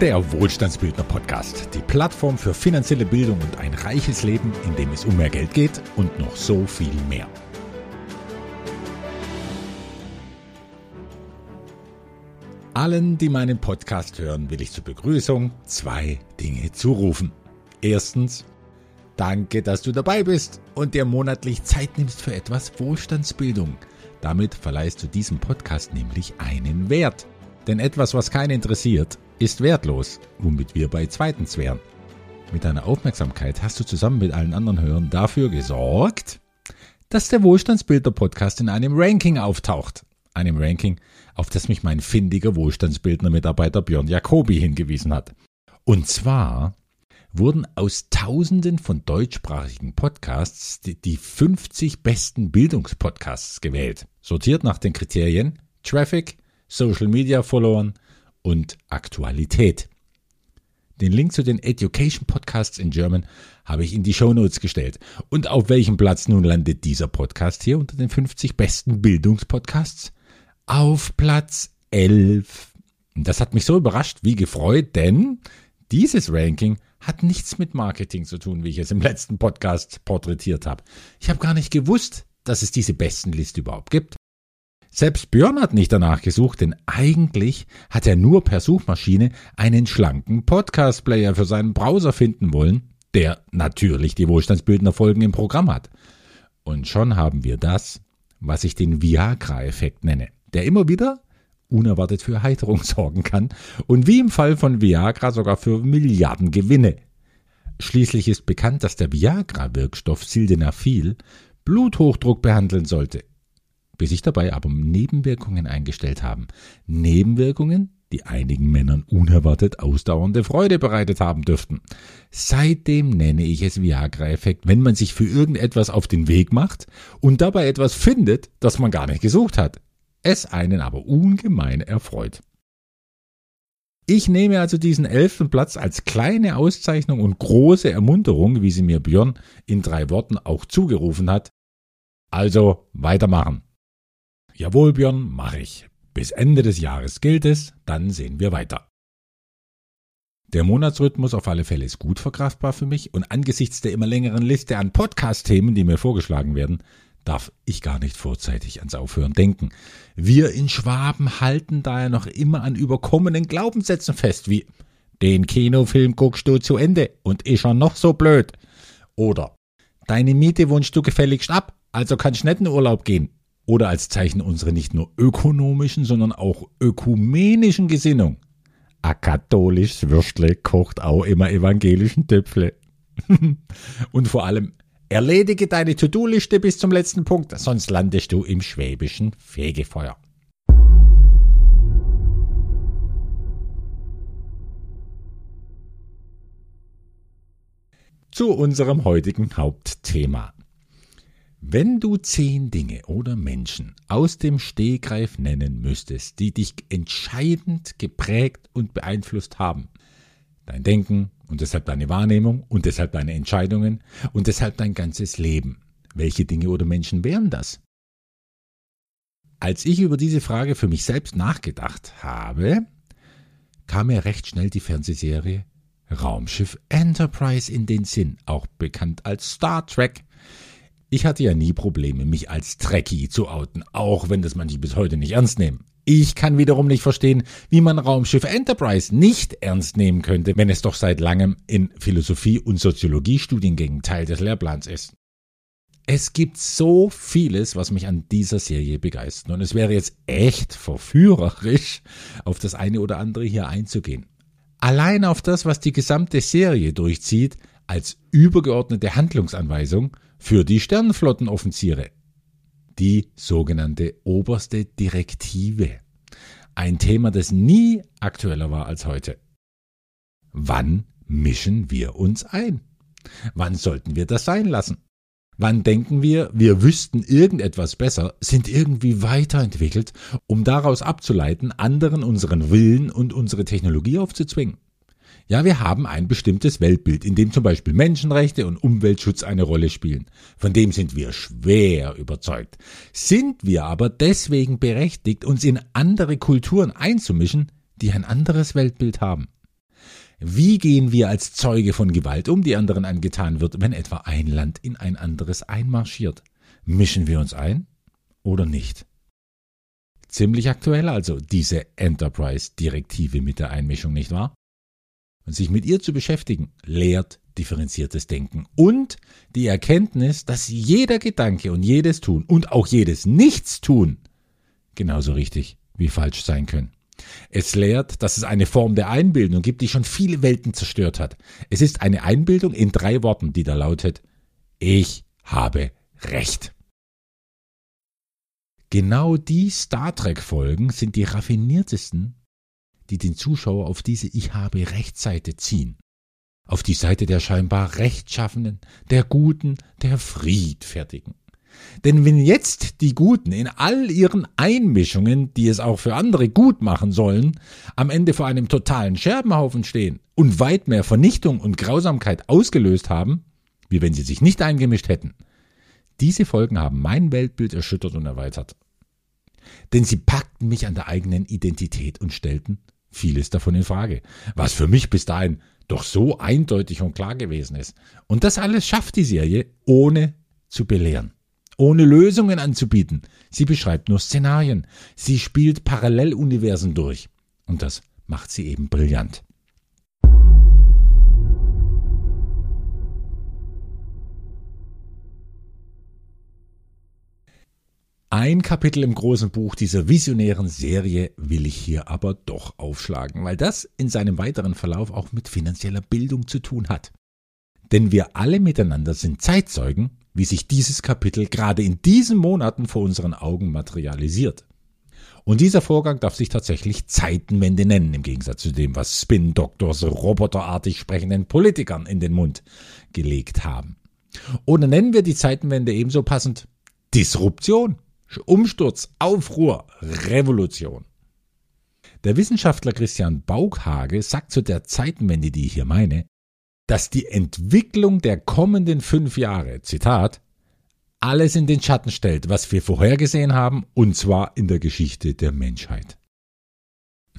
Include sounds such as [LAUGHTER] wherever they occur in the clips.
Der Wohlstandsbildner Podcast, die Plattform für finanzielle Bildung und ein reiches Leben, in dem es um mehr Geld geht und noch so viel mehr. Allen, die meinen Podcast hören, will ich zur Begrüßung zwei Dinge zurufen. Erstens, danke, dass du dabei bist und dir monatlich Zeit nimmst für etwas Wohlstandsbildung. Damit verleihst du diesem Podcast nämlich einen Wert. Denn etwas, was keinen interessiert, ist wertlos, womit wir bei zweitens wären. Mit deiner Aufmerksamkeit hast du zusammen mit allen anderen Hörern dafür gesorgt, dass der Wohlstandsbilder Podcast in einem Ranking auftaucht. Einem Ranking, auf das mich mein findiger Wohlstandsbildner Mitarbeiter Björn Jacobi hingewiesen hat. Und zwar wurden aus Tausenden von deutschsprachigen Podcasts die 50 besten Bildungspodcasts gewählt, sortiert nach den Kriterien Traffic, Social Media Followern, und Aktualität. Den Link zu den Education Podcasts in German habe ich in die Show Notes gestellt. Und auf welchem Platz nun landet dieser Podcast hier unter den 50 besten Bildungspodcasts? Auf Platz 11. Das hat mich so überrascht wie gefreut, denn dieses Ranking hat nichts mit Marketing zu tun, wie ich es im letzten Podcast porträtiert habe. Ich habe gar nicht gewusst, dass es diese Bestenliste überhaupt gibt. Selbst Björn hat nicht danach gesucht, denn eigentlich hat er nur per Suchmaschine einen schlanken Podcast-Player für seinen Browser finden wollen, der natürlich die wohlstandsbildender Folgen im Programm hat. Und schon haben wir das, was ich den Viagra-Effekt nenne, der immer wieder unerwartet für Erheiterung [LAUGHS] sorgen kann und wie im Fall von Viagra sogar für Milliarden Gewinne. Schließlich ist bekannt, dass der Viagra-Wirkstoff Sildenafil Bluthochdruck behandeln sollte bis sich dabei aber Nebenwirkungen eingestellt haben. Nebenwirkungen, die einigen Männern unerwartet ausdauernde Freude bereitet haben dürften. Seitdem nenne ich es Viagra-Effekt, wenn man sich für irgendetwas auf den Weg macht und dabei etwas findet, das man gar nicht gesucht hat. Es einen aber ungemein erfreut. Ich nehme also diesen elften Platz als kleine Auszeichnung und große Ermunterung, wie sie mir Björn in drei Worten auch zugerufen hat. Also weitermachen. Jawohl, Björn, mache ich. Bis Ende des Jahres gilt es, dann sehen wir weiter. Der Monatsrhythmus auf alle Fälle ist gut verkraftbar für mich und angesichts der immer längeren Liste an Podcast-Themen, die mir vorgeschlagen werden, darf ich gar nicht vorzeitig ans Aufhören denken. Wir in Schwaben halten daher noch immer an überkommenen Glaubenssätzen fest, wie den Kinofilm guckst du zu Ende und ist schon noch so blöd. Oder deine Miete wunschst du gefälligst ab, also kannst nicht in Urlaub gehen oder als Zeichen unserer nicht nur ökonomischen, sondern auch ökumenischen Gesinnung. A katholisches Würstle kocht auch immer evangelischen Töpfle. [LAUGHS] Und vor allem, erledige deine To-Do-Liste bis zum letzten Punkt, sonst landest du im schwäbischen Fegefeuer. Zu unserem heutigen Hauptthema. Wenn du zehn Dinge oder Menschen aus dem Stehgreif nennen müsstest, die dich entscheidend geprägt und beeinflusst haben, dein Denken und deshalb deine Wahrnehmung und deshalb deine Entscheidungen und deshalb dein ganzes Leben, welche Dinge oder Menschen wären das? Als ich über diese Frage für mich selbst nachgedacht habe, kam mir recht schnell die Fernsehserie Raumschiff Enterprise in den Sinn, auch bekannt als Star Trek. Ich hatte ja nie Probleme, mich als Trekkie zu outen, auch wenn das manche bis heute nicht ernst nehmen. Ich kann wiederum nicht verstehen, wie man Raumschiff Enterprise nicht ernst nehmen könnte, wenn es doch seit langem in Philosophie- und Soziologiestudiengängen Teil des Lehrplans ist. Es gibt so vieles, was mich an dieser Serie begeistert. Und es wäre jetzt echt verführerisch, auf das eine oder andere hier einzugehen. Allein auf das, was die gesamte Serie durchzieht, als übergeordnete Handlungsanweisung für die Sternenflottenoffiziere. Die sogenannte oberste Direktive. Ein Thema, das nie aktueller war als heute. Wann mischen wir uns ein? Wann sollten wir das sein lassen? Wann denken wir, wir wüssten irgendetwas besser, sind irgendwie weiterentwickelt, um daraus abzuleiten, anderen unseren Willen und unsere Technologie aufzuzwingen? Ja, wir haben ein bestimmtes Weltbild, in dem zum Beispiel Menschenrechte und Umweltschutz eine Rolle spielen. Von dem sind wir schwer überzeugt. Sind wir aber deswegen berechtigt, uns in andere Kulturen einzumischen, die ein anderes Weltbild haben? Wie gehen wir als Zeuge von Gewalt um, die anderen angetan wird, wenn etwa ein Land in ein anderes einmarschiert? Mischen wir uns ein oder nicht? Ziemlich aktuell also diese Enterprise-Direktive mit der Einmischung, nicht wahr? Und sich mit ihr zu beschäftigen, lehrt differenziertes Denken und die Erkenntnis, dass jeder Gedanke und jedes Tun und auch jedes Nichtstun genauso richtig wie falsch sein können. Es lehrt, dass es eine Form der Einbildung gibt, die schon viele Welten zerstört hat. Es ist eine Einbildung in drei Worten, die da lautet, ich habe Recht. Genau die Star Trek-Folgen sind die raffiniertesten, die den Zuschauer auf diese Ich habe Rechtsseite ziehen. Auf die Seite der scheinbar Rechtschaffenen, der Guten, der Friedfertigen. Denn wenn jetzt die Guten in all ihren Einmischungen, die es auch für andere gut machen sollen, am Ende vor einem totalen Scherbenhaufen stehen und weit mehr Vernichtung und Grausamkeit ausgelöst haben, wie wenn sie sich nicht eingemischt hätten, diese Folgen haben mein Weltbild erschüttert und erweitert. Denn sie packten mich an der eigenen Identität und stellten vieles davon in Frage, was für mich bis dahin doch so eindeutig und klar gewesen ist. Und das alles schafft die Serie, ohne zu belehren ohne Lösungen anzubieten. Sie beschreibt nur Szenarien. Sie spielt Paralleluniversen durch. Und das macht sie eben brillant. Ein Kapitel im großen Buch dieser visionären Serie will ich hier aber doch aufschlagen, weil das in seinem weiteren Verlauf auch mit finanzieller Bildung zu tun hat. Denn wir alle miteinander sind Zeitzeugen wie sich dieses Kapitel gerade in diesen Monaten vor unseren Augen materialisiert. Und dieser Vorgang darf sich tatsächlich Zeitenwende nennen, im Gegensatz zu dem, was Spin-Doktors roboterartig sprechenden Politikern in den Mund gelegt haben. Oder nennen wir die Zeitenwende ebenso passend Disruption, Umsturz, Aufruhr, Revolution. Der Wissenschaftler Christian Baukhage sagt zu der Zeitenwende, die ich hier meine, dass die Entwicklung der kommenden fünf Jahre, Zitat, alles in den Schatten stellt, was wir vorhergesehen haben, und zwar in der Geschichte der Menschheit. [LAUGHS]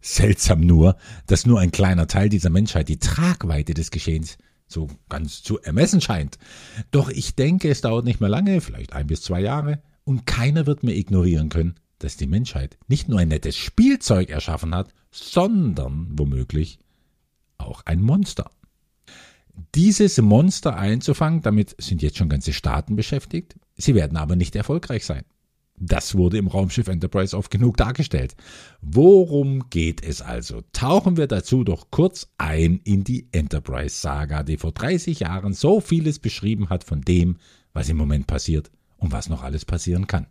Seltsam nur, dass nur ein kleiner Teil dieser Menschheit die Tragweite des Geschehens so ganz zu ermessen scheint. Doch ich denke, es dauert nicht mehr lange, vielleicht ein bis zwei Jahre, und keiner wird mehr ignorieren können, dass die Menschheit nicht nur ein nettes Spielzeug erschaffen hat, sondern womöglich auch ein Monster dieses Monster einzufangen. Damit sind jetzt schon ganze Staaten beschäftigt. Sie werden aber nicht erfolgreich sein. Das wurde im Raumschiff Enterprise oft genug dargestellt. Worum geht es also? Tauchen wir dazu doch kurz ein in die Enterprise-Saga, die vor 30 Jahren so vieles beschrieben hat von dem, was im Moment passiert und was noch alles passieren kann.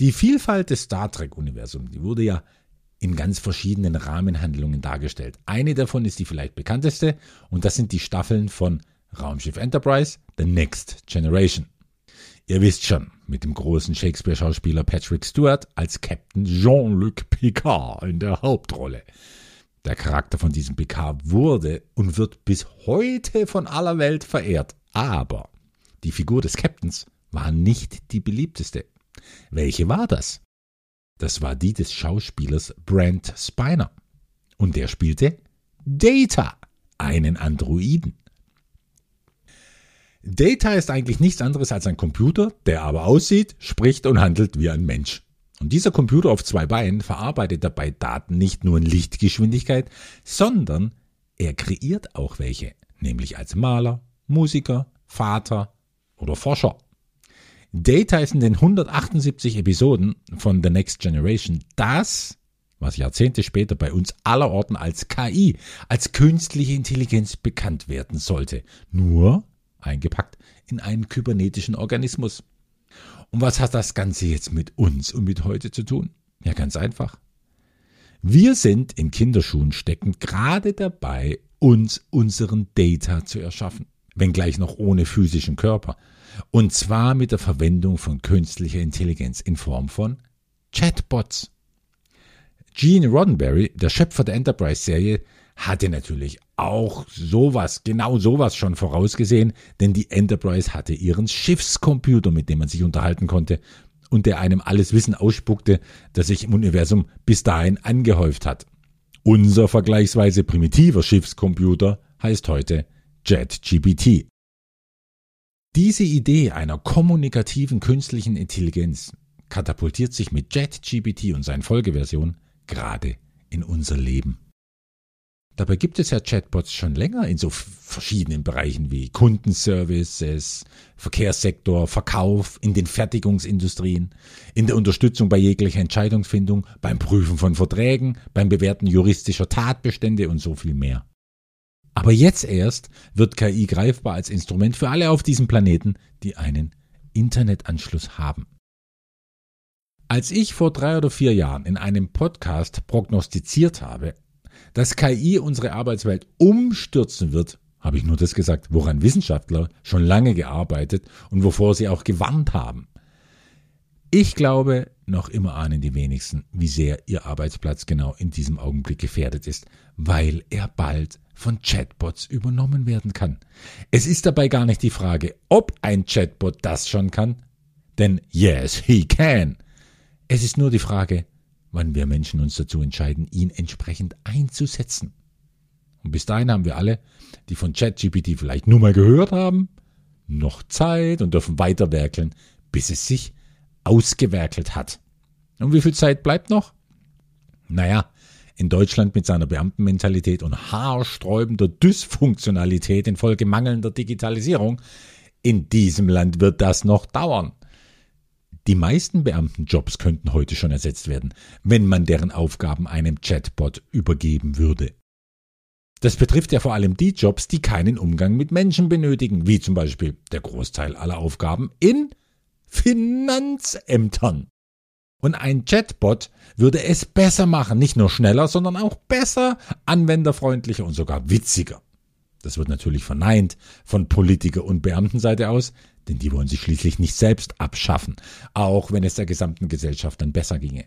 Die Vielfalt des Star Trek-Universums, wurde ja in ganz verschiedenen Rahmenhandlungen dargestellt. Eine davon ist die vielleicht bekannteste und das sind die Staffeln von Raumschiff Enterprise, The Next Generation. Ihr wisst schon, mit dem großen Shakespeare-Schauspieler Patrick Stewart als Captain Jean-Luc Picard in der Hauptrolle. Der Charakter von diesem Picard wurde und wird bis heute von aller Welt verehrt. Aber die Figur des Captains war nicht die beliebteste. Welche war das? Das war die des Schauspielers Brent Spiner. Und der spielte Data, einen Androiden. Data ist eigentlich nichts anderes als ein Computer, der aber aussieht, spricht und handelt wie ein Mensch. Und dieser Computer auf zwei Beinen verarbeitet dabei Daten nicht nur in Lichtgeschwindigkeit, sondern er kreiert auch welche, nämlich als Maler, Musiker, Vater oder Forscher. Data ist in den 178 Episoden von The Next Generation das, was Jahrzehnte später bei uns allerorten als KI, als künstliche Intelligenz bekannt werden sollte. Nur eingepackt in einen kybernetischen Organismus. Und was hat das Ganze jetzt mit uns und mit heute zu tun? Ja, ganz einfach. Wir sind in Kinderschuhen steckend gerade dabei, uns unseren Data zu erschaffen, wenngleich noch ohne physischen Körper. Und zwar mit der Verwendung von künstlicher Intelligenz in Form von Chatbots. Gene Roddenberry, der Schöpfer der Enterprise-Serie, hatte natürlich auch sowas, genau sowas schon vorausgesehen, denn die Enterprise hatte ihren Schiffscomputer, mit dem man sich unterhalten konnte und der einem alles Wissen ausspuckte, das sich im Universum bis dahin angehäuft hat. Unser vergleichsweise primitiver Schiffscomputer heißt heute JetGPT. Diese Idee einer kommunikativen künstlichen Intelligenz katapultiert sich mit JetGPT und seinen Folgeversionen gerade in unser Leben. Dabei gibt es ja Chatbots schon länger in so verschiedenen Bereichen wie Kundenservices, Verkehrssektor, Verkauf, in den Fertigungsindustrien, in der Unterstützung bei jeglicher Entscheidungsfindung, beim Prüfen von Verträgen, beim Bewerten juristischer Tatbestände und so viel mehr. Aber jetzt erst wird KI greifbar als Instrument für alle auf diesem Planeten, die einen Internetanschluss haben. Als ich vor drei oder vier Jahren in einem Podcast prognostiziert habe, dass KI unsere Arbeitswelt umstürzen wird, habe ich nur das gesagt, woran Wissenschaftler schon lange gearbeitet und wovor sie auch gewarnt haben. Ich glaube, noch immer ahnen die wenigsten, wie sehr ihr Arbeitsplatz genau in diesem Augenblick gefährdet ist, weil er bald von Chatbots übernommen werden kann. Es ist dabei gar nicht die Frage, ob ein Chatbot das schon kann, denn yes, he can. Es ist nur die Frage, wann wir Menschen uns dazu entscheiden, ihn entsprechend einzusetzen. Und bis dahin haben wir alle, die von ChatGPT vielleicht nur mal gehört haben, noch Zeit und dürfen weiterwerkeln, bis es sich ausgewerkelt hat. Und wie viel Zeit bleibt noch? Naja, in Deutschland mit seiner Beamtenmentalität und haarsträubender Dysfunktionalität infolge mangelnder Digitalisierung, in diesem Land wird das noch dauern. Die meisten Beamtenjobs könnten heute schon ersetzt werden, wenn man deren Aufgaben einem Chatbot übergeben würde. Das betrifft ja vor allem die Jobs, die keinen Umgang mit Menschen benötigen, wie zum Beispiel der Großteil aller Aufgaben in Finanzämtern. Und ein Chatbot würde es besser machen, nicht nur schneller, sondern auch besser, anwenderfreundlicher und sogar witziger. Das wird natürlich verneint von Politiker- und Beamtenseite aus, denn die wollen sich schließlich nicht selbst abschaffen, auch wenn es der gesamten Gesellschaft dann besser ginge.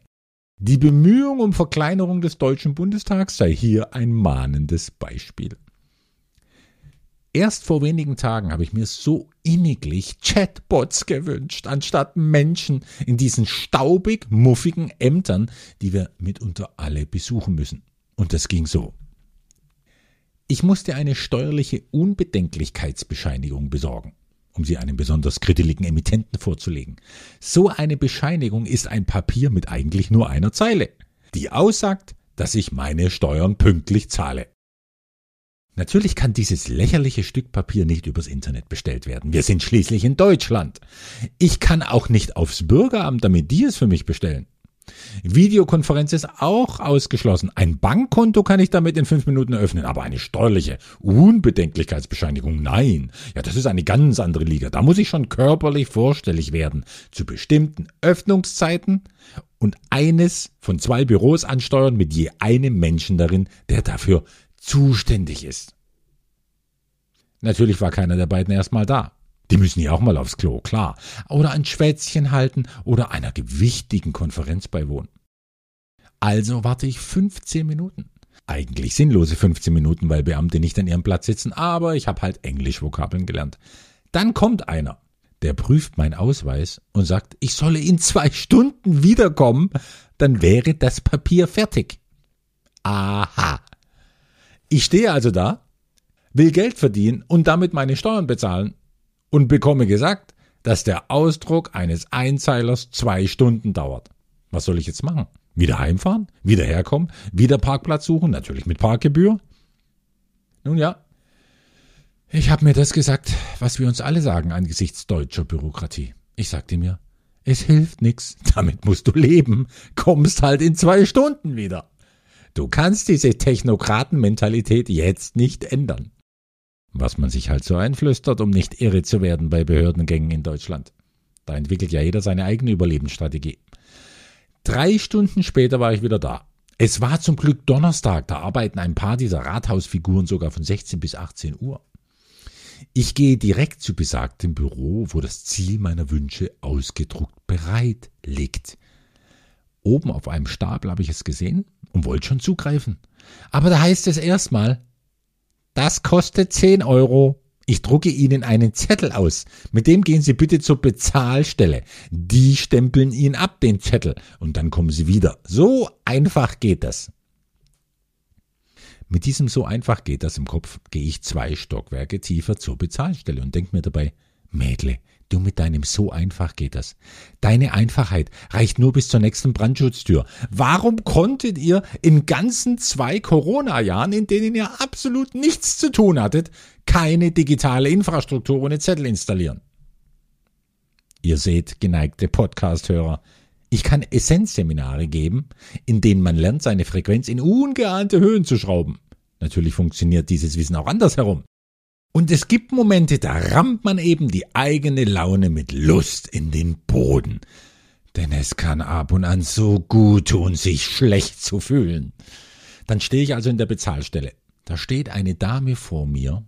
Die Bemühung um Verkleinerung des Deutschen Bundestags sei hier ein mahnendes Beispiel. Erst vor wenigen Tagen habe ich mir so inniglich Chatbots gewünscht, anstatt Menschen in diesen staubig muffigen Ämtern, die wir mitunter alle besuchen müssen. Und das ging so. Ich musste eine steuerliche Unbedenklichkeitsbescheinigung besorgen um sie einem besonders kritteligen Emittenten vorzulegen. So eine Bescheinigung ist ein Papier mit eigentlich nur einer Zeile, die aussagt, dass ich meine Steuern pünktlich zahle. Natürlich kann dieses lächerliche Stück Papier nicht übers Internet bestellt werden. Wir sind schließlich in Deutschland. Ich kann auch nicht aufs Bürgeramt, damit die es für mich bestellen. Videokonferenz ist auch ausgeschlossen. Ein Bankkonto kann ich damit in fünf Minuten eröffnen, aber eine steuerliche Unbedenklichkeitsbescheinigung, nein. Ja, das ist eine ganz andere Liga. Da muss ich schon körperlich vorstellig werden zu bestimmten Öffnungszeiten und eines von zwei Büros ansteuern mit je einem Menschen darin, der dafür zuständig ist. Natürlich war keiner der beiden erstmal da. Die müssen ja auch mal aufs Klo, klar. Oder ein Schwätzchen halten oder einer gewichtigen Konferenz beiwohnen. Also warte ich 15 Minuten. Eigentlich sinnlose 15 Minuten, weil Beamte nicht an ihrem Platz sitzen, aber ich habe halt Englisch-Vokabeln gelernt. Dann kommt einer, der prüft meinen Ausweis und sagt, ich solle in zwei Stunden wiederkommen, dann wäre das Papier fertig. Aha. Ich stehe also da, will Geld verdienen und damit meine Steuern bezahlen und bekomme gesagt, dass der Ausdruck eines Einzeilers zwei Stunden dauert. Was soll ich jetzt machen? Wieder heimfahren? Wieder herkommen? Wieder Parkplatz suchen? Natürlich mit Parkgebühr? Nun ja, ich habe mir das gesagt, was wir uns alle sagen angesichts deutscher Bürokratie. Ich sagte mir, es hilft nix, damit musst du leben, kommst halt in zwei Stunden wieder. Du kannst diese Technokratenmentalität jetzt nicht ändern. Was man sich halt so einflüstert, um nicht irre zu werden bei Behördengängen in Deutschland. Da entwickelt ja jeder seine eigene Überlebensstrategie. Drei Stunden später war ich wieder da. Es war zum Glück Donnerstag, da arbeiten ein paar dieser Rathausfiguren sogar von 16 bis 18 Uhr. Ich gehe direkt zu besagtem Büro, wo das Ziel meiner Wünsche ausgedruckt bereit liegt. Oben auf einem Stapel habe ich es gesehen und wollte schon zugreifen. Aber da heißt es erstmal, das kostet 10 Euro. Ich drucke Ihnen einen Zettel aus. Mit dem gehen Sie bitte zur Bezahlstelle. Die stempeln Ihnen ab, den Zettel. Und dann kommen Sie wieder. So einfach geht das. Mit diesem so einfach geht das im Kopf, gehe ich zwei Stockwerke tiefer zur Bezahlstelle und denke mir dabei, Mädle, du mit deinem so einfach geht das. Deine Einfachheit reicht nur bis zur nächsten Brandschutztür. Warum konntet ihr in ganzen zwei Corona-Jahren, in denen ihr absolut nichts zu tun hattet, keine digitale Infrastruktur ohne Zettel installieren? Ihr seht, geneigte Podcast-Hörer, ich kann Essenzseminare geben, in denen man lernt, seine Frequenz in ungeahnte Höhen zu schrauben. Natürlich funktioniert dieses Wissen auch andersherum. Und es gibt Momente, da rammt man eben die eigene Laune mit Lust in den Boden. Denn es kann ab und an so gut tun, sich schlecht zu fühlen. Dann stehe ich also in der Bezahlstelle. Da steht eine Dame vor mir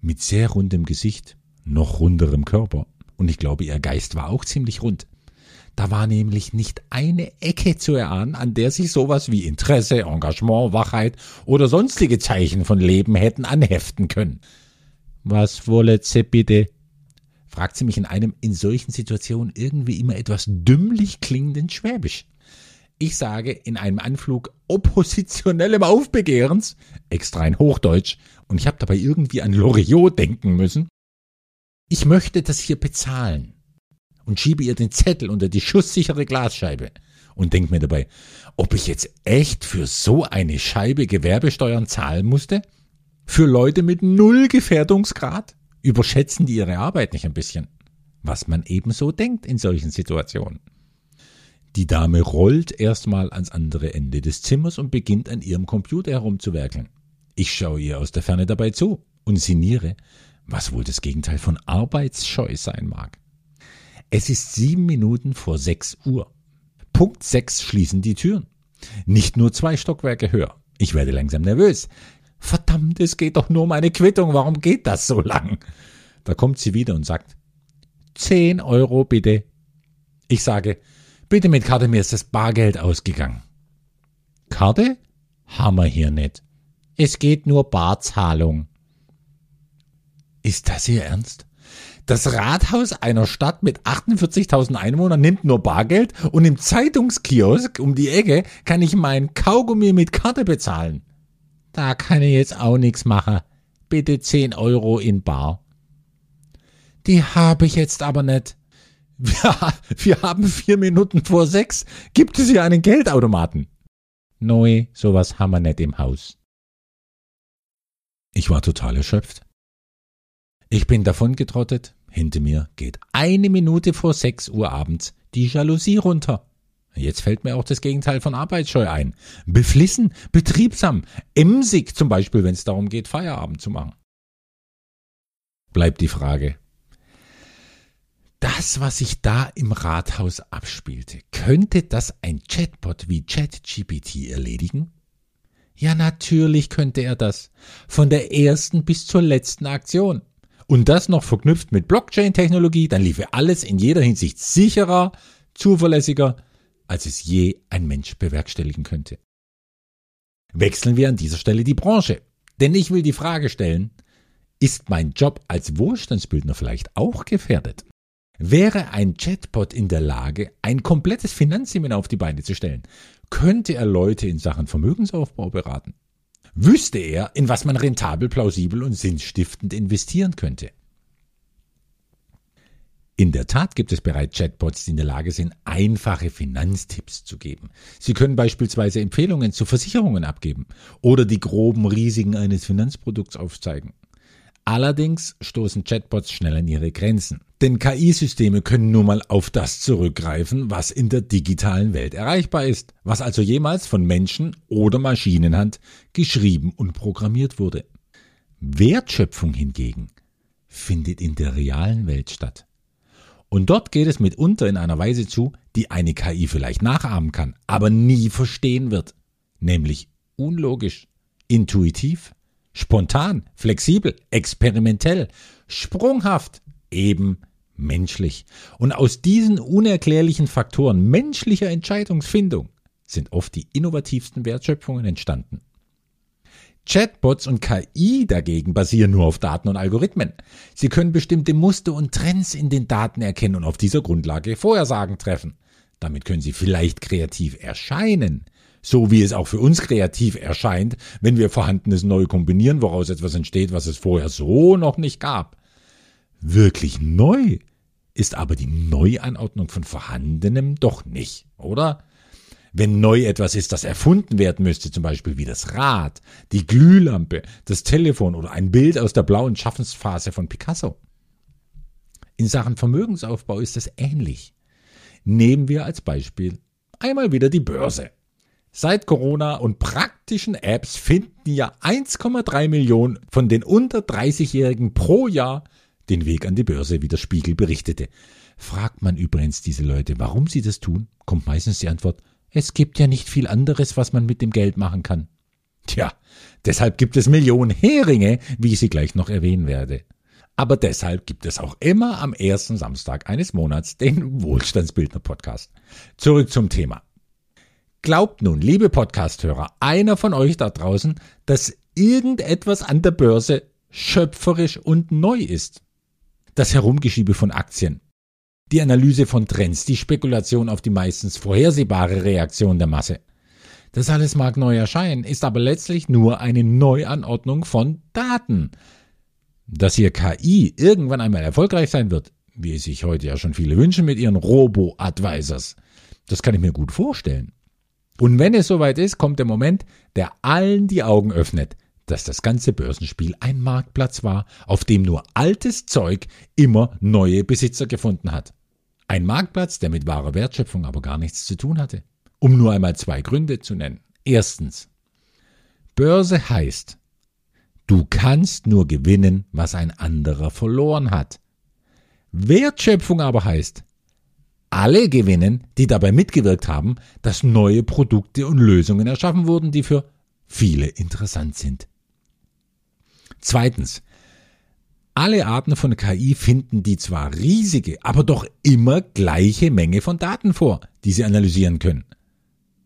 mit sehr rundem Gesicht, noch runderem Körper. Und ich glaube, ihr Geist war auch ziemlich rund. Da war nämlich nicht eine Ecke zu erahnen, an der sich sowas wie Interesse, Engagement, Wachheit oder sonstige Zeichen von Leben hätten anheften können. Was wollet sie bitte? fragt sie mich in einem in solchen Situationen irgendwie immer etwas dümmlich klingenden Schwäbisch. Ich sage in einem Anflug oppositionellem Aufbegehrens, extra in Hochdeutsch, und ich habe dabei irgendwie an Loriot denken müssen. Ich möchte das hier bezahlen und schiebe ihr den Zettel unter die schusssichere Glasscheibe und denke mir dabei, ob ich jetzt echt für so eine Scheibe Gewerbesteuern zahlen musste? Für Leute mit null Gefährdungsgrad? Überschätzen die ihre Arbeit nicht ein bisschen? Was man ebenso denkt in solchen Situationen. Die Dame rollt erstmal ans andere Ende des Zimmers und beginnt an ihrem Computer herumzuwerkeln. Ich schaue ihr aus der Ferne dabei zu und sinniere, was wohl das Gegenteil von arbeitsscheu sein mag. Es ist sieben Minuten vor sechs Uhr. Punkt sechs schließen die Türen. Nicht nur zwei Stockwerke höher. Ich werde langsam nervös. Verdammt, es geht doch nur um eine Quittung. Warum geht das so lang? Da kommt sie wieder und sagt, zehn Euro bitte. Ich sage, bitte mit Karte, mir ist das Bargeld ausgegangen. Karte? Hammer hier nicht. Es geht nur Barzahlung. Ist das Ihr Ernst? Das Rathaus einer Stadt mit 48.000 Einwohnern nimmt nur Bargeld und im Zeitungskiosk um die Ecke kann ich meinen Kaugummi mit Karte bezahlen. Da kann ich jetzt auch nichts machen. Bitte 10 Euro in Bar. Die habe ich jetzt aber nicht. Wir, wir haben vier Minuten vor sechs. Gibt es hier einen Geldautomaten? Neu, sowas haben wir nicht im Haus. Ich war total erschöpft. Ich bin davongetrottet, hinter mir geht eine Minute vor sechs Uhr abends die Jalousie runter. Jetzt fällt mir auch das Gegenteil von Arbeitsscheu ein. Beflissen, betriebsam, emsig zum Beispiel, wenn es darum geht, Feierabend zu machen. Bleibt die Frage. Das, was sich da im Rathaus abspielte, könnte das ein Chatbot wie ChatGPT erledigen? Ja, natürlich könnte er das. Von der ersten bis zur letzten Aktion. Und das noch verknüpft mit Blockchain-Technologie, dann liefe alles in jeder Hinsicht sicherer, zuverlässiger, als es je ein Mensch bewerkstelligen könnte. Wechseln wir an dieser Stelle die Branche. Denn ich will die Frage stellen, ist mein Job als Wohlstandsbildner vielleicht auch gefährdet? Wäre ein Chatbot in der Lage, ein komplettes Finanzseminar auf die Beine zu stellen, könnte er Leute in Sachen Vermögensaufbau beraten wüsste er, in was man rentabel, plausibel und sinnstiftend investieren könnte. In der Tat gibt es bereits Chatbots, die in der Lage sind, einfache Finanztipps zu geben. Sie können beispielsweise Empfehlungen zu Versicherungen abgeben oder die groben Risiken eines Finanzprodukts aufzeigen. Allerdings stoßen Chatbots schnell an ihre Grenzen. Denn KI-Systeme können nun mal auf das zurückgreifen, was in der digitalen Welt erreichbar ist, was also jemals von Menschen oder Maschinenhand geschrieben und programmiert wurde. Wertschöpfung hingegen findet in der realen Welt statt. Und dort geht es mitunter in einer Weise zu, die eine KI vielleicht nachahmen kann, aber nie verstehen wird. Nämlich unlogisch, intuitiv, Spontan, flexibel, experimentell, sprunghaft, eben menschlich. Und aus diesen unerklärlichen Faktoren menschlicher Entscheidungsfindung sind oft die innovativsten Wertschöpfungen entstanden. Chatbots und KI dagegen basieren nur auf Daten und Algorithmen. Sie können bestimmte Muster und Trends in den Daten erkennen und auf dieser Grundlage Vorhersagen treffen. Damit können sie vielleicht kreativ erscheinen, so wie es auch für uns kreativ erscheint, wenn wir Vorhandenes neu kombinieren, woraus etwas entsteht, was es vorher so noch nicht gab. Wirklich neu ist aber die Neuanordnung von Vorhandenem doch nicht, oder? Wenn neu etwas ist, das erfunden werden müsste, zum Beispiel wie das Rad, die Glühlampe, das Telefon oder ein Bild aus der blauen Schaffensphase von Picasso. In Sachen Vermögensaufbau ist es ähnlich. Nehmen wir als Beispiel einmal wieder die Börse. Seit Corona und praktischen Apps finden ja 1,3 Millionen von den unter 30-Jährigen pro Jahr den Weg an die Börse, wie der Spiegel berichtete. Fragt man übrigens diese Leute, warum sie das tun, kommt meistens die Antwort, es gibt ja nicht viel anderes, was man mit dem Geld machen kann. Tja, deshalb gibt es Millionen Heringe, wie ich sie gleich noch erwähnen werde. Aber deshalb gibt es auch immer am ersten Samstag eines Monats den Wohlstandsbildner Podcast. Zurück zum Thema. Glaubt nun, liebe Podcasthörer, einer von euch da draußen, dass irgendetwas an der Börse schöpferisch und neu ist? Das Herumgeschiebe von Aktien, die Analyse von Trends, die Spekulation auf die meistens vorhersehbare Reaktion der Masse. Das alles mag neu erscheinen, ist aber letztlich nur eine Neuanordnung von Daten. Dass hier KI irgendwann einmal erfolgreich sein wird, wie es sich heute ja schon viele wünschen mit ihren Robo-Advisors, das kann ich mir gut vorstellen. Und wenn es soweit ist, kommt der Moment, der allen die Augen öffnet, dass das ganze Börsenspiel ein Marktplatz war, auf dem nur altes Zeug immer neue Besitzer gefunden hat. Ein Marktplatz, der mit wahrer Wertschöpfung aber gar nichts zu tun hatte. Um nur einmal zwei Gründe zu nennen. Erstens, Börse heißt, du kannst nur gewinnen, was ein anderer verloren hat. Wertschöpfung aber heißt, alle gewinnen, die dabei mitgewirkt haben, dass neue Produkte und Lösungen erschaffen wurden, die für viele interessant sind. Zweitens. Alle Arten von KI finden die zwar riesige, aber doch immer gleiche Menge von Daten vor, die sie analysieren können.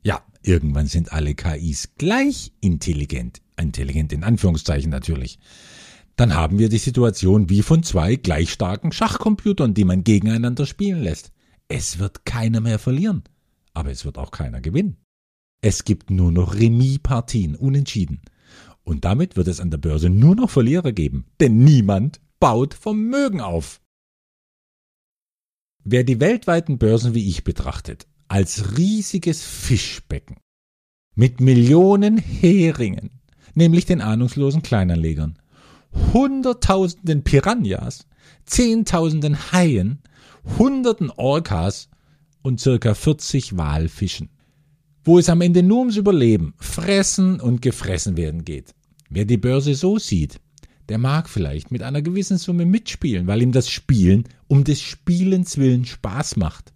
Ja, irgendwann sind alle KIs gleich intelligent. Intelligent in Anführungszeichen natürlich. Dann haben wir die Situation wie von zwei gleich starken Schachcomputern, die man gegeneinander spielen lässt. Es wird keiner mehr verlieren, aber es wird auch keiner gewinnen. Es gibt nur noch Remis-Partien, unentschieden. Und damit wird es an der Börse nur noch Verlierer geben, denn niemand baut Vermögen auf. Wer die weltweiten Börsen wie ich betrachtet, als riesiges Fischbecken mit Millionen Heringen, nämlich den ahnungslosen Kleinanlegern, Hunderttausenden Piranhas, Zehntausenden Haien, Hunderten Orcas und circa 40 Walfischen, wo es am Ende nur ums Überleben, Fressen und Gefressen werden geht. Wer die Börse so sieht, der mag vielleicht mit einer gewissen Summe mitspielen, weil ihm das Spielen um des Spielens willen Spaß macht.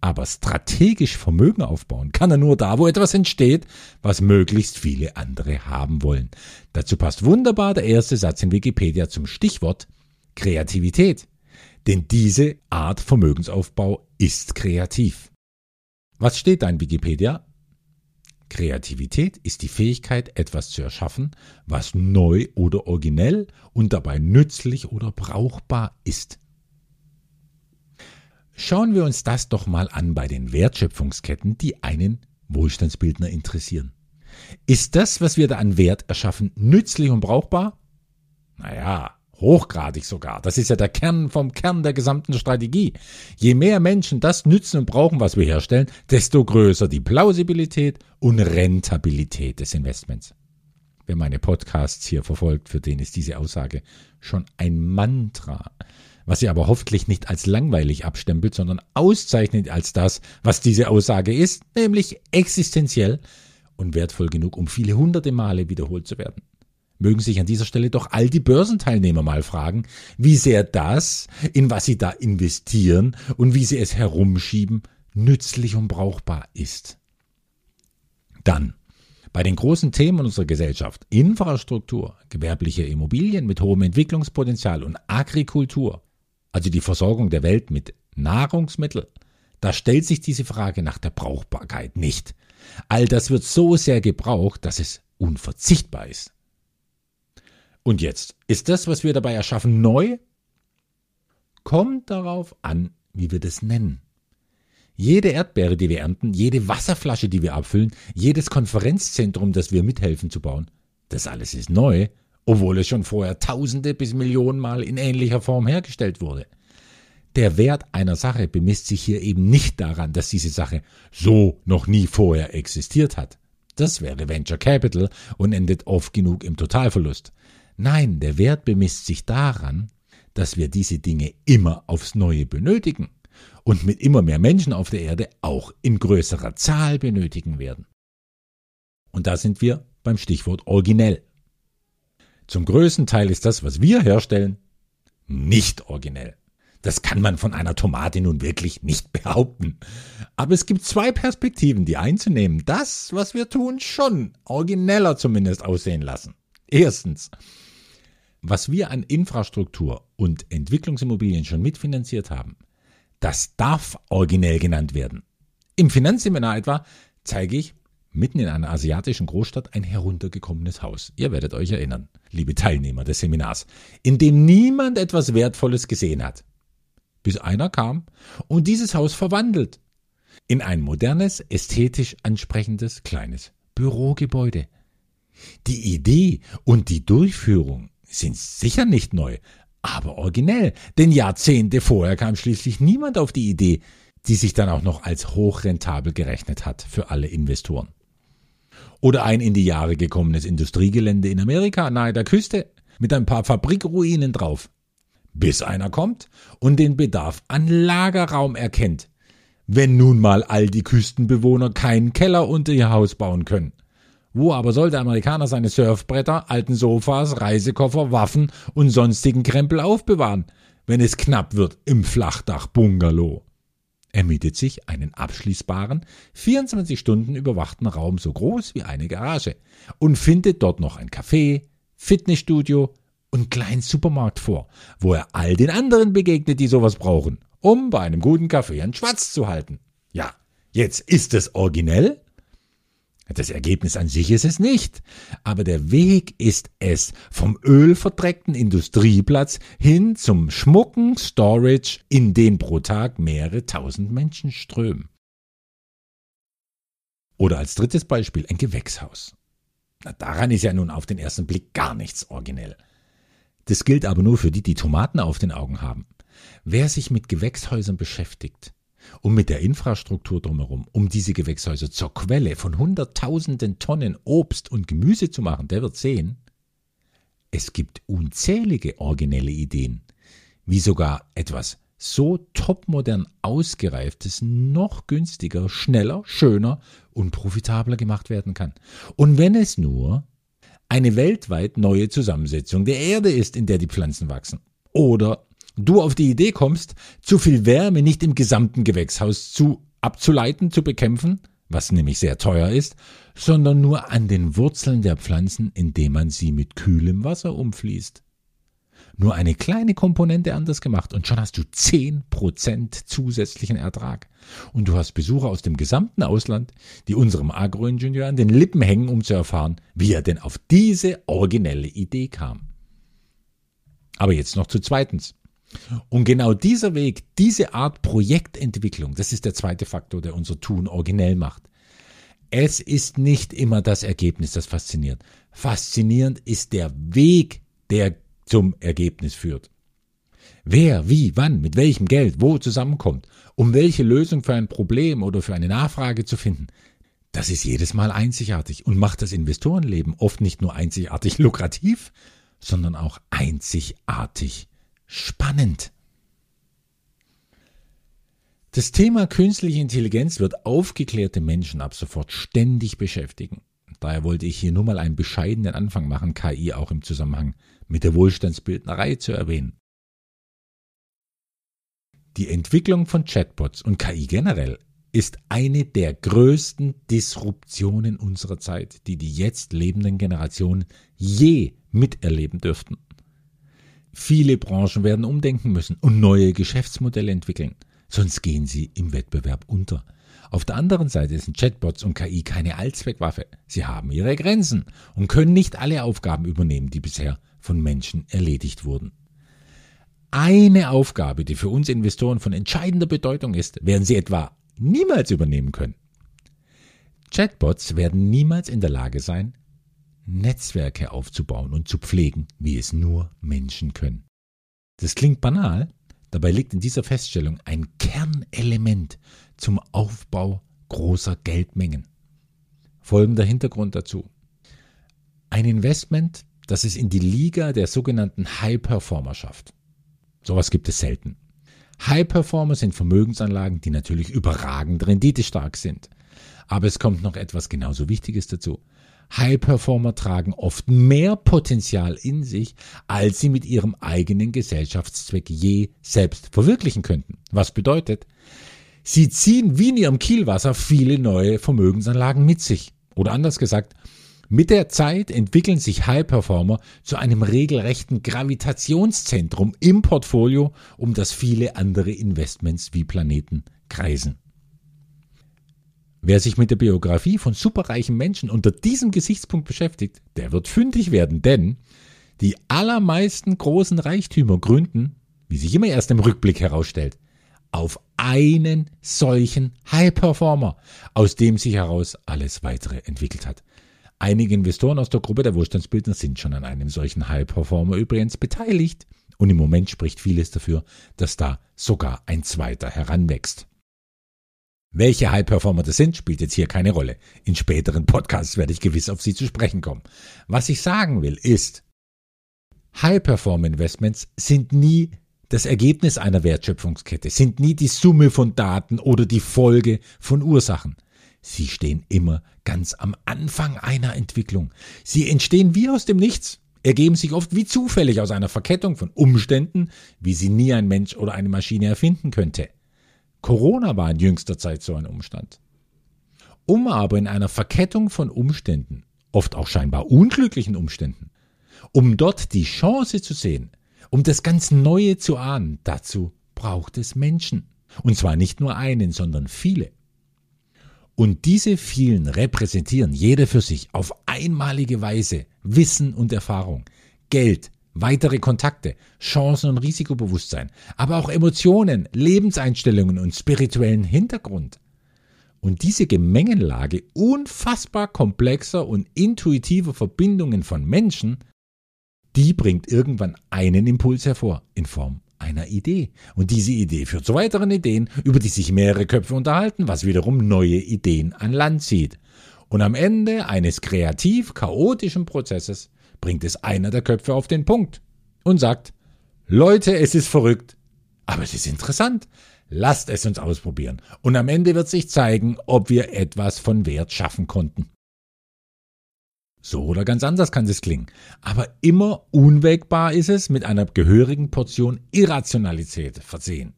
Aber strategisch Vermögen aufbauen kann er nur da, wo etwas entsteht, was möglichst viele andere haben wollen. Dazu passt wunderbar der erste Satz in Wikipedia zum Stichwort Kreativität. Denn diese Art Vermögensaufbau ist kreativ. Was steht da in Wikipedia? Kreativität ist die Fähigkeit, etwas zu erschaffen, was neu oder originell und dabei nützlich oder brauchbar ist. Schauen wir uns das doch mal an bei den Wertschöpfungsketten, die einen Wohlstandsbildner interessieren. Ist das, was wir da an Wert erschaffen, nützlich und brauchbar? Naja, Hochgradig sogar. Das ist ja der Kern vom Kern der gesamten Strategie. Je mehr Menschen das nützen und brauchen, was wir herstellen, desto größer die Plausibilität und Rentabilität des Investments. Wer meine Podcasts hier verfolgt, für den ist diese Aussage schon ein Mantra, was sie aber hoffentlich nicht als langweilig abstempelt, sondern auszeichnet als das, was diese Aussage ist, nämlich existenziell und wertvoll genug, um viele hunderte Male wiederholt zu werden mögen sich an dieser Stelle doch all die Börsenteilnehmer mal fragen, wie sehr das, in was sie da investieren und wie sie es herumschieben, nützlich und brauchbar ist. Dann bei den großen Themen unserer Gesellschaft Infrastruktur, gewerbliche Immobilien mit hohem Entwicklungspotenzial und Agrikultur, also die Versorgung der Welt mit Nahrungsmitteln, da stellt sich diese Frage nach der Brauchbarkeit nicht. All das wird so sehr gebraucht, dass es unverzichtbar ist. Und jetzt, ist das, was wir dabei erschaffen, neu? Kommt darauf an, wie wir das nennen. Jede Erdbeere, die wir ernten, jede Wasserflasche, die wir abfüllen, jedes Konferenzzentrum, das wir mithelfen zu bauen, das alles ist neu, obwohl es schon vorher tausende bis Millionen Mal in ähnlicher Form hergestellt wurde. Der Wert einer Sache bemisst sich hier eben nicht daran, dass diese Sache so noch nie vorher existiert hat. Das wäre Venture Capital und endet oft genug im Totalverlust. Nein, der Wert bemisst sich daran, dass wir diese Dinge immer aufs Neue benötigen und mit immer mehr Menschen auf der Erde auch in größerer Zahl benötigen werden. Und da sind wir beim Stichwort originell. Zum größten Teil ist das, was wir herstellen, nicht originell. Das kann man von einer Tomate nun wirklich nicht behaupten. Aber es gibt zwei Perspektiven, die einzunehmen, das, was wir tun, schon origineller zumindest aussehen lassen. Erstens, was wir an Infrastruktur und Entwicklungsimmobilien schon mitfinanziert haben, das darf originell genannt werden. Im Finanzseminar etwa zeige ich mitten in einer asiatischen Großstadt ein heruntergekommenes Haus. Ihr werdet euch erinnern, liebe Teilnehmer des Seminars, in dem niemand etwas Wertvolles gesehen hat. Bis einer kam und dieses Haus verwandelt in ein modernes, ästhetisch ansprechendes kleines Bürogebäude. Die Idee und die Durchführung sind sicher nicht neu, aber originell, denn Jahrzehnte vorher kam schließlich niemand auf die Idee, die sich dann auch noch als hochrentabel gerechnet hat für alle Investoren. Oder ein in die Jahre gekommenes Industriegelände in Amerika nahe der Küste mit ein paar Fabrikruinen drauf. Bis einer kommt und den Bedarf an Lagerraum erkennt, wenn nun mal all die Küstenbewohner keinen Keller unter ihr Haus bauen können. Wo aber soll der Amerikaner seine Surfbretter, alten Sofas, Reisekoffer, Waffen und sonstigen Krempel aufbewahren, wenn es knapp wird im Flachdach-Bungalow? Er mietet sich einen abschließbaren, 24 Stunden überwachten Raum so groß wie eine Garage und findet dort noch ein Café, Fitnessstudio und kleinen Supermarkt vor, wo er all den anderen begegnet, die sowas brauchen, um bei einem guten Kaffee einen Schwatz zu halten. Ja, jetzt ist es originell, das Ergebnis an sich ist es nicht, aber der Weg ist es vom ölverdreckten Industrieplatz hin zum schmucken Storage, in den pro Tag mehrere tausend Menschen strömen. Oder als drittes Beispiel ein Gewächshaus. Na, daran ist ja nun auf den ersten Blick gar nichts originell. Das gilt aber nur für die, die Tomaten auf den Augen haben. Wer sich mit Gewächshäusern beschäftigt, und mit der Infrastruktur drumherum, um diese Gewächshäuser zur Quelle von Hunderttausenden Tonnen Obst und Gemüse zu machen, der wird sehen, es gibt unzählige originelle Ideen, wie sogar etwas so topmodern ausgereiftes noch günstiger, schneller, schöner und profitabler gemacht werden kann. Und wenn es nur eine weltweit neue Zusammensetzung der Erde ist, in der die Pflanzen wachsen. Oder du auf die Idee kommst, zu viel Wärme nicht im gesamten Gewächshaus zu abzuleiten, zu bekämpfen, was nämlich sehr teuer ist, sondern nur an den Wurzeln der Pflanzen, indem man sie mit kühlem Wasser umfließt. Nur eine kleine Komponente anders gemacht und schon hast du zehn Prozent zusätzlichen Ertrag. Und du hast Besucher aus dem gesamten Ausland, die unserem Agroingenieur an den Lippen hängen, um zu erfahren, wie er denn auf diese originelle Idee kam. Aber jetzt noch zu zweitens. Und genau dieser Weg, diese Art Projektentwicklung, das ist der zweite Faktor, der unser Tun originell macht. Es ist nicht immer das Ergebnis, das fasziniert. Faszinierend ist der Weg, der zum Ergebnis führt. Wer, wie, wann, mit welchem Geld, wo zusammenkommt, um welche Lösung für ein Problem oder für eine Nachfrage zu finden, das ist jedes Mal einzigartig und macht das Investorenleben oft nicht nur einzigartig lukrativ, sondern auch einzigartig spannend. Das Thema künstliche Intelligenz wird aufgeklärte Menschen ab sofort ständig beschäftigen. Daher wollte ich hier nur mal einen bescheidenen Anfang machen, KI auch im Zusammenhang mit der Wohlstandsbildnerei zu erwähnen. Die Entwicklung von Chatbots und KI generell ist eine der größten Disruptionen unserer Zeit, die die jetzt lebenden Generationen je miterleben dürften. Viele Branchen werden umdenken müssen und neue Geschäftsmodelle entwickeln, sonst gehen sie im Wettbewerb unter. Auf der anderen Seite sind Chatbots und KI keine Allzweckwaffe. Sie haben ihre Grenzen und können nicht alle Aufgaben übernehmen, die bisher von Menschen erledigt wurden. Eine Aufgabe, die für uns Investoren von entscheidender Bedeutung ist, werden sie etwa niemals übernehmen können. Chatbots werden niemals in der Lage sein, Netzwerke aufzubauen und zu pflegen, wie es nur Menschen können. Das klingt banal, dabei liegt in dieser Feststellung ein Kernelement zum Aufbau großer Geldmengen. Folgender Hintergrund dazu. Ein Investment, das es in die Liga der sogenannten High Performer schafft. Sowas gibt es selten. High Performer sind Vermögensanlagen, die natürlich überragend renditestark sind. Aber es kommt noch etwas genauso Wichtiges dazu. High Performer tragen oft mehr Potenzial in sich, als sie mit ihrem eigenen Gesellschaftszweck je selbst verwirklichen könnten. Was bedeutet, sie ziehen wie in ihrem Kielwasser viele neue Vermögensanlagen mit sich. Oder anders gesagt, mit der Zeit entwickeln sich High Performer zu einem regelrechten Gravitationszentrum im Portfolio, um das viele andere Investments wie Planeten kreisen. Wer sich mit der Biografie von superreichen Menschen unter diesem Gesichtspunkt beschäftigt, der wird fündig werden, denn die allermeisten großen Reichtümer gründen, wie sich immer erst im Rückblick herausstellt, auf einen solchen High Performer, aus dem sich heraus alles weitere entwickelt hat. Einige Investoren aus der Gruppe der Wohlstandsbildner sind schon an einem solchen High Performer übrigens beteiligt und im Moment spricht vieles dafür, dass da sogar ein zweiter heranwächst. Welche High Performer das sind, spielt jetzt hier keine Rolle. In späteren Podcasts werde ich gewiss auf sie zu sprechen kommen. Was ich sagen will, ist, High Performer Investments sind nie das Ergebnis einer Wertschöpfungskette, sind nie die Summe von Daten oder die Folge von Ursachen. Sie stehen immer ganz am Anfang einer Entwicklung. Sie entstehen wie aus dem Nichts, ergeben sich oft wie zufällig aus einer Verkettung von Umständen, wie sie nie ein Mensch oder eine Maschine erfinden könnte. Corona war in jüngster Zeit so ein Umstand. Um aber in einer Verkettung von Umständen, oft auch scheinbar unglücklichen Umständen, um dort die Chance zu sehen, um das ganz Neue zu ahnen, dazu braucht es Menschen. Und zwar nicht nur einen, sondern viele. Und diese vielen repräsentieren jeder für sich auf einmalige Weise Wissen und Erfahrung, Geld, weitere Kontakte, Chancen und Risikobewusstsein, aber auch Emotionen, Lebenseinstellungen und spirituellen Hintergrund. Und diese Gemengenlage unfassbar komplexer und intuitiver Verbindungen von Menschen, die bringt irgendwann einen Impuls hervor in Form einer Idee. Und diese Idee führt zu weiteren Ideen, über die sich mehrere Köpfe unterhalten, was wiederum neue Ideen an Land zieht. Und am Ende eines kreativ chaotischen Prozesses bringt es einer der Köpfe auf den Punkt und sagt, Leute, es ist verrückt, aber es ist interessant. Lasst es uns ausprobieren. Und am Ende wird sich zeigen, ob wir etwas von Wert schaffen konnten. So oder ganz anders kann das klingen. Aber immer unwägbar ist es mit einer gehörigen Portion Irrationalität versehen.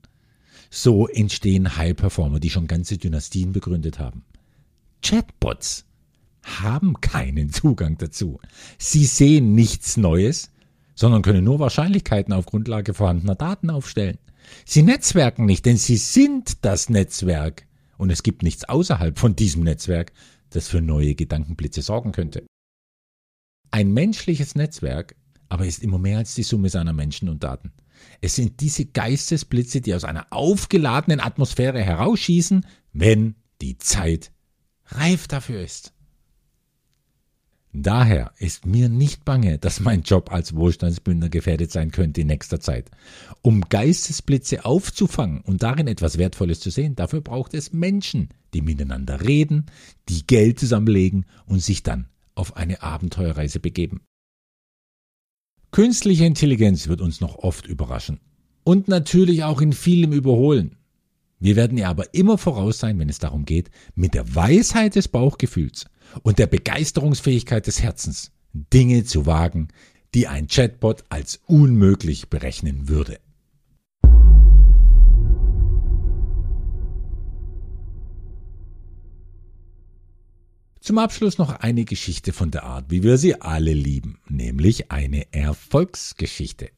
So entstehen High Performer, die schon ganze Dynastien begründet haben. Chatbots haben keinen Zugang dazu. Sie sehen nichts Neues, sondern können nur Wahrscheinlichkeiten auf Grundlage vorhandener Daten aufstellen. Sie netzwerken nicht, denn sie sind das Netzwerk. Und es gibt nichts außerhalb von diesem Netzwerk, das für neue Gedankenblitze sorgen könnte. Ein menschliches Netzwerk aber ist immer mehr als die Summe seiner Menschen und Daten. Es sind diese Geistesblitze, die aus einer aufgeladenen Atmosphäre herausschießen, wenn die Zeit reif dafür ist. Daher ist mir nicht bange, dass mein Job als Wohlstandsbündner gefährdet sein könnte in nächster Zeit. Um Geistesblitze aufzufangen und darin etwas Wertvolles zu sehen, dafür braucht es Menschen, die miteinander reden, die Geld zusammenlegen und sich dann auf eine Abenteuerreise begeben. Künstliche Intelligenz wird uns noch oft überraschen und natürlich auch in vielem überholen. Wir werden ihr aber immer voraus sein, wenn es darum geht, mit der Weisheit des Bauchgefühls und der Begeisterungsfähigkeit des Herzens Dinge zu wagen, die ein Chatbot als unmöglich berechnen würde. Zum Abschluss noch eine Geschichte von der Art, wie wir sie alle lieben, nämlich eine Erfolgsgeschichte.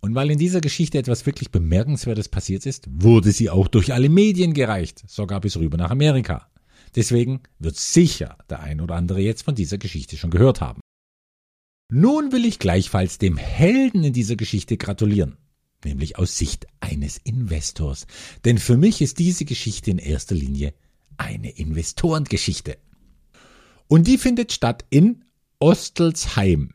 Und weil in dieser Geschichte etwas wirklich Bemerkenswertes passiert ist, wurde sie auch durch alle Medien gereicht, sogar bis rüber nach Amerika. Deswegen wird sicher der ein oder andere jetzt von dieser Geschichte schon gehört haben. Nun will ich gleichfalls dem Helden in dieser Geschichte gratulieren, nämlich aus Sicht eines Investors. Denn für mich ist diese Geschichte in erster Linie eine Investorengeschichte. Und die findet statt in Ostelsheim,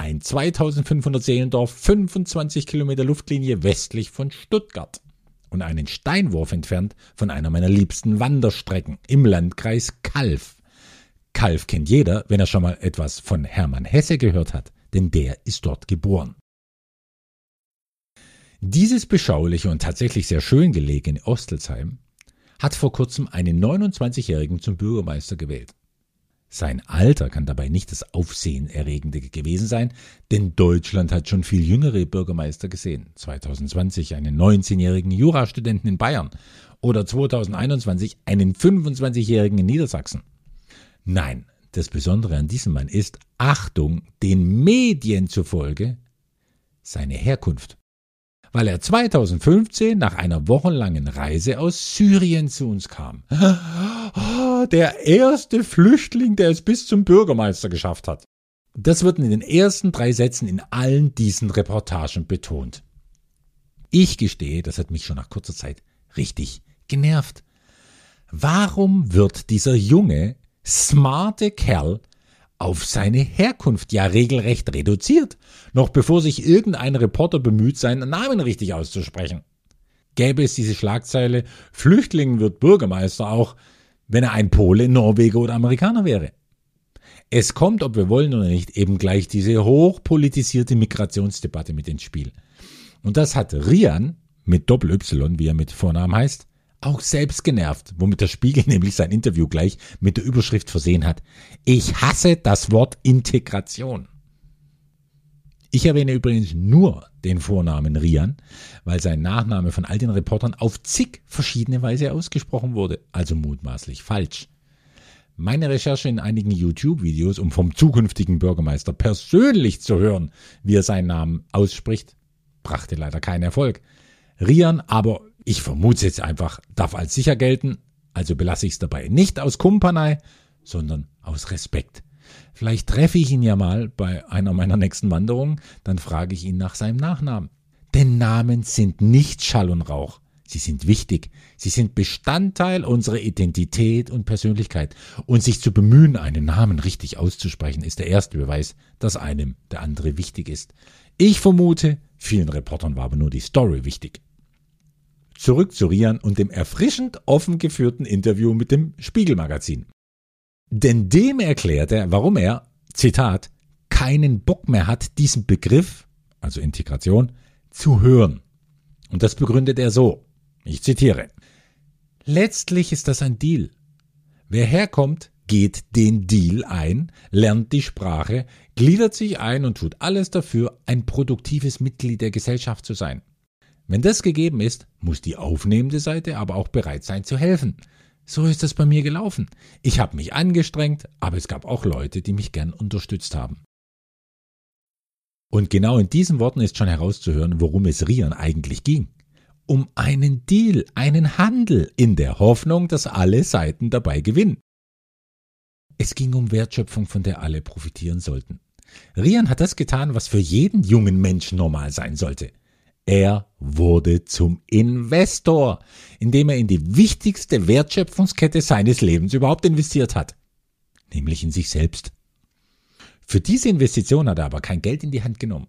ein 2500 Seelendorf, 25 Kilometer Luftlinie westlich von Stuttgart und einen Steinwurf entfernt von einer meiner liebsten Wanderstrecken im Landkreis Kalf. Kalf kennt jeder, wenn er schon mal etwas von Hermann Hesse gehört hat, denn der ist dort geboren. Dieses beschauliche und tatsächlich sehr schön gelegene Ostelsheim hat vor kurzem einen 29-Jährigen zum Bürgermeister gewählt. Sein Alter kann dabei nicht das Aufsehenerregende gewesen sein, denn Deutschland hat schon viel jüngere Bürgermeister gesehen. 2020 einen 19-jährigen Jurastudenten in Bayern oder 2021 einen 25-jährigen in Niedersachsen. Nein, das Besondere an diesem Mann ist, Achtung, den Medien zufolge, seine Herkunft weil er 2015 nach einer wochenlangen Reise aus Syrien zu uns kam. Der erste Flüchtling, der es bis zum Bürgermeister geschafft hat. Das wird in den ersten drei Sätzen in allen diesen Reportagen betont. Ich gestehe, das hat mich schon nach kurzer Zeit richtig genervt. Warum wird dieser junge, smarte Kerl auf seine Herkunft ja regelrecht reduziert, noch bevor sich irgendein Reporter bemüht, seinen Namen richtig auszusprechen. Gäbe es diese Schlagzeile, Flüchtling wird Bürgermeister auch, wenn er ein Pole, Norweger oder Amerikaner wäre. Es kommt, ob wir wollen oder nicht, eben gleich diese hochpolitisierte Migrationsdebatte mit ins Spiel. Und das hat Rian mit Doppel-Y, wie er mit Vornamen heißt, auch selbst genervt, womit der Spiegel [LAUGHS] nämlich sein Interview gleich mit der Überschrift versehen hat. Ich hasse das Wort Integration. Ich erwähne übrigens nur den Vornamen Rian, weil sein Nachname von all den Reportern auf zig verschiedene Weise ausgesprochen wurde, also mutmaßlich falsch. Meine Recherche in einigen YouTube-Videos, um vom zukünftigen Bürgermeister persönlich zu hören, wie er seinen Namen ausspricht, brachte leider keinen Erfolg. Rian aber ich vermute jetzt einfach, darf als sicher gelten, also belasse ich es dabei. Nicht aus Kumpanei, sondern aus Respekt. Vielleicht treffe ich ihn ja mal bei einer meiner nächsten Wanderungen, dann frage ich ihn nach seinem Nachnamen. Denn Namen sind nicht Schall und Rauch. Sie sind wichtig. Sie sind Bestandteil unserer Identität und Persönlichkeit. Und sich zu bemühen, einen Namen richtig auszusprechen, ist der erste Beweis, dass einem der andere wichtig ist. Ich vermute, vielen Reportern war aber nur die Story wichtig zurück zu Rian und dem erfrischend offen geführten Interview mit dem Spiegelmagazin. Denn dem erklärt er, warum er, Zitat, keinen Bock mehr hat, diesen Begriff, also Integration, zu hören. Und das begründet er so. Ich zitiere. Letztlich ist das ein Deal. Wer herkommt, geht den Deal ein, lernt die Sprache, gliedert sich ein und tut alles dafür, ein produktives Mitglied der Gesellschaft zu sein. Wenn das gegeben ist, muss die aufnehmende Seite aber auch bereit sein zu helfen. So ist das bei mir gelaufen. Ich habe mich angestrengt, aber es gab auch Leute, die mich gern unterstützt haben. Und genau in diesen Worten ist schon herauszuhören, worum es Rian eigentlich ging. Um einen Deal, einen Handel, in der Hoffnung, dass alle Seiten dabei gewinnen. Es ging um Wertschöpfung, von der alle profitieren sollten. Rian hat das getan, was für jeden jungen Menschen normal sein sollte. Er wurde zum Investor, indem er in die wichtigste Wertschöpfungskette seines Lebens überhaupt investiert hat, nämlich in sich selbst. Für diese Investition hat er aber kein Geld in die Hand genommen,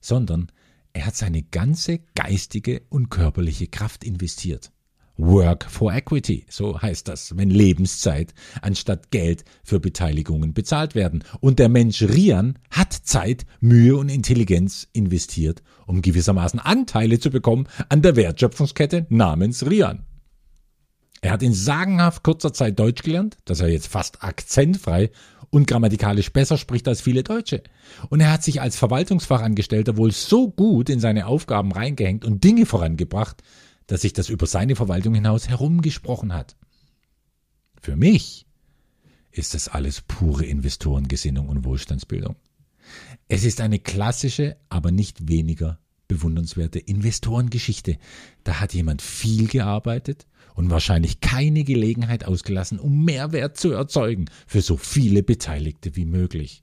sondern er hat seine ganze geistige und körperliche Kraft investiert. Work for Equity, so heißt das, wenn Lebenszeit anstatt Geld für Beteiligungen bezahlt werden. Und der Mensch Rian hat Zeit, Mühe und Intelligenz investiert, um gewissermaßen Anteile zu bekommen an der Wertschöpfungskette namens Rian. Er hat in sagenhaft kurzer Zeit Deutsch gelernt, dass er jetzt fast akzentfrei und grammatikalisch besser spricht als viele Deutsche. Und er hat sich als Verwaltungsfachangestellter wohl so gut in seine Aufgaben reingehängt und Dinge vorangebracht, dass sich das über seine Verwaltung hinaus herumgesprochen hat. Für mich ist das alles pure Investorengesinnung und Wohlstandsbildung. Es ist eine klassische, aber nicht weniger bewundernswerte Investorengeschichte. Da hat jemand viel gearbeitet und wahrscheinlich keine Gelegenheit ausgelassen, um Mehrwert zu erzeugen für so viele Beteiligte wie möglich.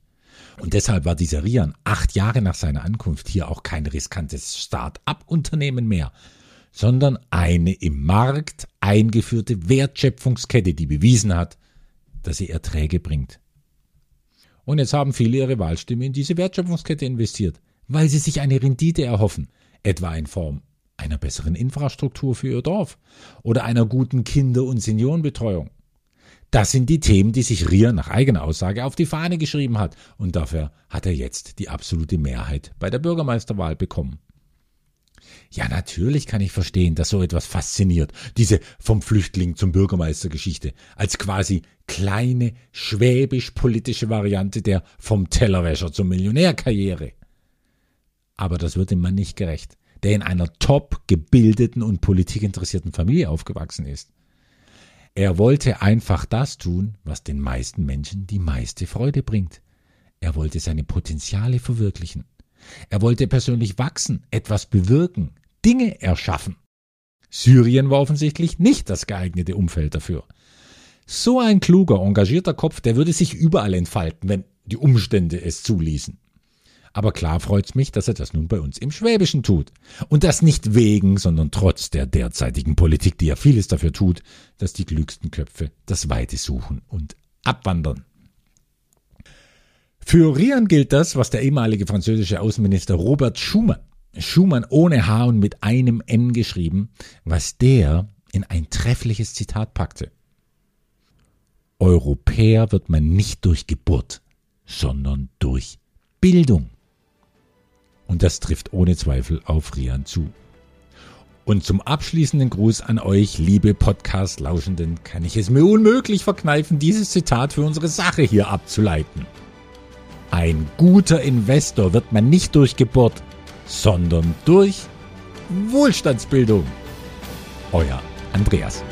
Und deshalb war dieser Rian acht Jahre nach seiner Ankunft hier auch kein riskantes Start-up-Unternehmen mehr, sondern eine im Markt eingeführte Wertschöpfungskette, die bewiesen hat, dass sie Erträge bringt. Und jetzt haben viele ihre Wahlstimme in diese Wertschöpfungskette investiert, weil sie sich eine Rendite erhoffen, etwa in Form einer besseren Infrastruktur für ihr Dorf oder einer guten Kinder- und Seniorenbetreuung. Das sind die Themen, die sich Rier nach eigener Aussage auf die Fahne geschrieben hat, und dafür hat er jetzt die absolute Mehrheit bei der Bürgermeisterwahl bekommen. Ja, natürlich kann ich verstehen, dass so etwas fasziniert, diese vom Flüchtling zum Bürgermeister Geschichte, als quasi kleine schwäbisch-politische Variante der vom Tellerwäscher zum Millionärkarriere. Aber das wird dem Mann nicht gerecht, der in einer top gebildeten und politikinteressierten Familie aufgewachsen ist. Er wollte einfach das tun, was den meisten Menschen die meiste Freude bringt. Er wollte seine Potenziale verwirklichen. Er wollte persönlich wachsen, etwas bewirken, Dinge erschaffen. Syrien war offensichtlich nicht das geeignete Umfeld dafür. So ein kluger, engagierter Kopf, der würde sich überall entfalten, wenn die Umstände es zuließen. Aber klar freut's mich, dass er das nun bei uns im Schwäbischen tut. Und das nicht wegen, sondern trotz der derzeitigen Politik, die ja vieles dafür tut, dass die klügsten Köpfe das Weite suchen und abwandern. Für Rian gilt das, was der ehemalige französische Außenminister Robert Schumann, Schumann ohne H und mit einem N geschrieben, was der in ein treffliches Zitat packte. Europäer wird man nicht durch Geburt, sondern durch Bildung. Und das trifft ohne Zweifel auf Rian zu. Und zum abschließenden Gruß an euch, liebe Podcast-Lauschenden, kann ich es mir unmöglich verkneifen, dieses Zitat für unsere Sache hier abzuleiten. Ein guter Investor wird man nicht durch Geburt, sondern durch Wohlstandsbildung. Euer Andreas.